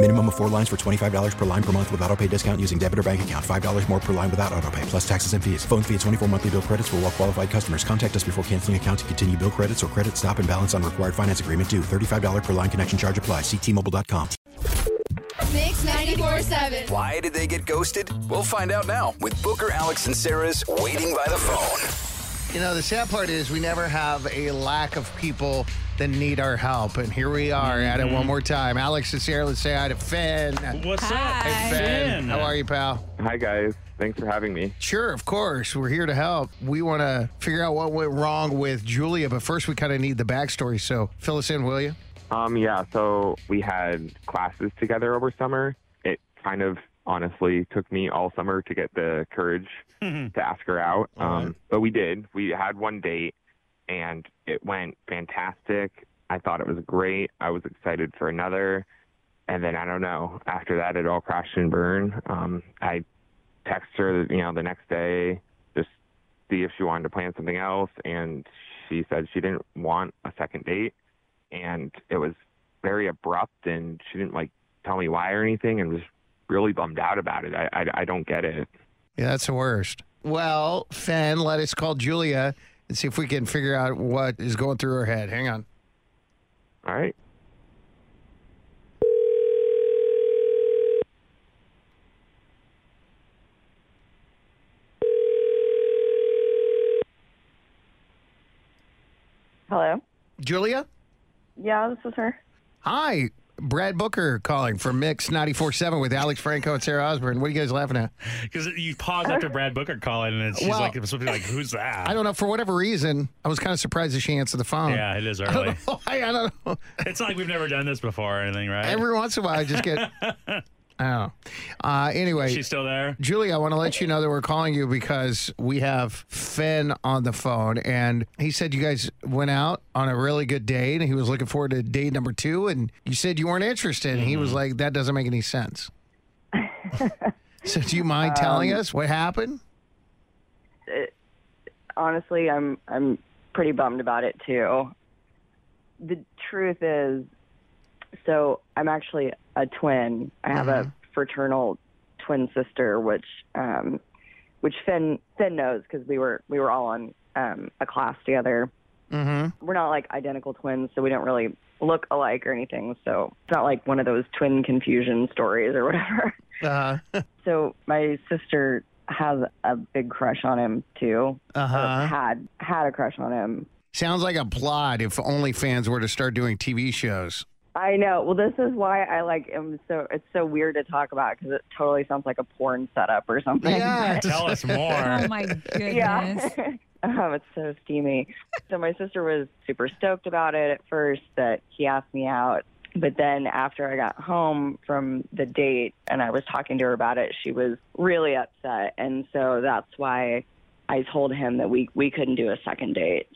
Minimum of four lines for $25 per line per month with auto pay discount using debit or bank account. $5 more per line without auto pay, plus taxes and fees. Phone fee at 24 monthly bill credits for all well qualified customers. Contact us before canceling account to continue bill credits or credit stop and balance on required finance agreement due. $35 per line connection charge apply. Ctmobile.com. Mix 94.7. Why did they get ghosted? We'll find out now with Booker, Alex, and Sarah's Waiting by the Phone. You know, the sad part is we never have a lack of people that need our help. And here we are at it one more time. Alex is here. let's say hi to Finn. What's up? Hey, Finn. How are you, pal? Hi, guys. Thanks for having me. Sure, of course. We're here to help. We want to figure out what went wrong with Julia, but first we kind of need the backstory. So fill us in, will you? Um, yeah, so we had classes together over summer. It kind of honestly took me all summer to get the courage to ask her out. Um, but we did. We had one date and it went fantastic. I thought it was great. I was excited for another. And then I don't know. After that, it all crashed and burned. Um, I texted her, you know, the next day, just see if she wanted to plan something else, and she said she didn't want a second date, and it was very abrupt, and she didn't like tell me why or anything, and was really bummed out about it. I I, I don't get it. Yeah, that's the worst. Well, Finn, let us call Julia and see if we can figure out what is going through her head. Hang on. All right. Hello. Julia? Yeah, this is her. Hi. Brad Booker calling from Mix 94.7 with Alex Franco and Sarah Osborne. What are you guys laughing at? Because you pause after Brad Booker calling, and it's, she's Well- like, it's supposed to be like, who's that? I don't know. For whatever reason, I was kind of surprised that she answered the phone. Yeah, it is I don't early. know why. I don't know. It's not like we've never done this before or anything, right? Every once in a while, I just get. I. Uh, anyway, She's still there? Julie, I want to let you know that we're calling you because we have Finn on the phone, and he said you guys went out on a really good date, and he was looking forward to date number two, and you said you weren't interested, and he was like, "That doesn't make any sense." so, do you mind telling Um, us what happened? It, honestly, I'm I'm pretty bummed about it too. The truth is, so I'm actually a twin. I have a fraternal twin sister, which um, which Finn Finn knows because we were we were all on um, a class together. Mm-hmm. We're not like identical twins, so we don't really look alike or anything. So it's not like one of those twin confusion stories or whatever. Uh So my sister has a big crush on him too. Uh-huh. Had had a crush on him. Sounds like a plot if OnlyFans were to start doing TV shows. I know. Well, this is why I like him. So it's so weird to talk about because it totally sounds like a porn setup or something. Yeah. Tell us more. Oh my goodness. yeah. oh, it's so steamy. So my sister was super stoked about it at first that he asked me out. But then after I got home from the date and I was talking to her about it, she was really upset. And so that's why I told him that we, we couldn't do a second date.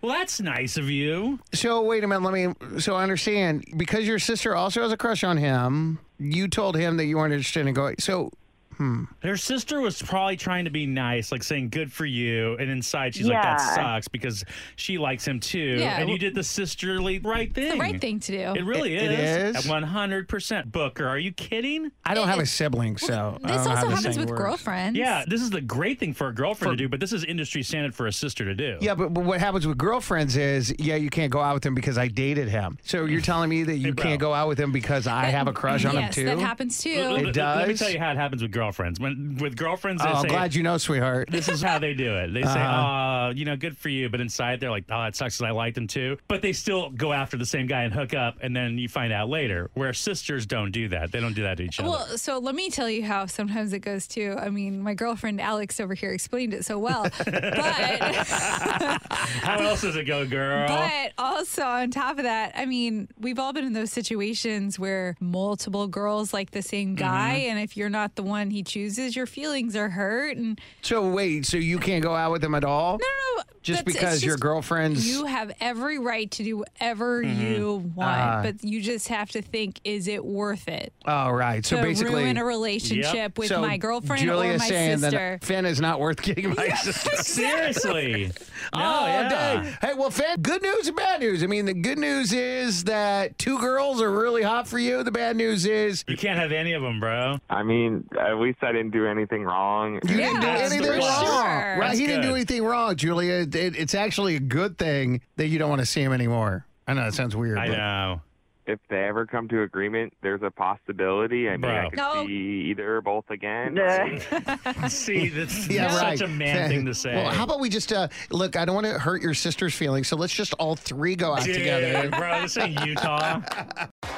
Well, that's nice of you. So wait a minute, let me. So I understand because your sister also has a crush on him. You told him that you weren't interested in going. So Hmm. Her sister was probably trying to be nice, like saying "good for you," and inside she's like, "That sucks" because she likes him too. Yeah, and you did the sisterly right thing. The right thing to do. It really It- is. it is? One hundred percent. Booker, are you kidding? I don't have a sibling, so I this don't know how also happens with works. girlfriends. Yeah, this is the great thing for a girlfriend to do, but this is industry standard for a sister to do. Yeah, but, but what happens with girlfriends is, yeah, you can't go out with him because I dated him. So you're telling me that you bro. can't go out with him because I have a crush on him yes, too? that happens too. Let- let- It Let me tell you how it happens with girlfriends. Girlfriends. When with girlfriends, they Oh, I'm say, glad you know, sweetheart. This is how they do it. They say, Uh-huh. "Oh, you know, good for you," but inside they're like, "Oh, it sucks because I liked him too." But they still go after the same guy and hook up, and then you find out later. Where sisters don't do that. They don't do that to each other. Well, so let me tell you how sometimes it goes too. I mean, my girlfriend Alex over here explained it so well. but How else does it go, girl? but also on top of that, I mean, we've all been in those situations where multiple girls like the same guy, Mm-hmm. and if you're not the one he chooses, your feelings are hurt. And So wait, so you can't go out with him at all? no, no, no. Just that's- it's because your just- girlfriend's You have every right to do whatever Mhm. you want, Ah. but you just have to think, is it worth it? Oh, right. So to basically, ruin a relationship with So my girlfriend Julia's or my saying sister. that Finn is not worth getting my sister. Seriously. oh, yeah. dang. Hey, well, Finn, good news and bad news. I mean, the good news is that two girls are really hot for you. The bad news is you can't have any of them, bro. I mean, at least I didn't do anything wrong. you didn't do anything wrong. sure. Right? That's he didn't do anything wrong, Julia. It, it's actually a good thing that you don't want to see him anymore. I know that sounds weird. I but- know. If they ever come to agreement, there's a possibility. I mean, I Bro. could No. see either or both again. See, that's Yeah, such right. a man thing to say. Well, how about we just uh, look? I don't want to hurt your sister's feelings, so let's just all three go out Dude, together. bro, this ain't Utah.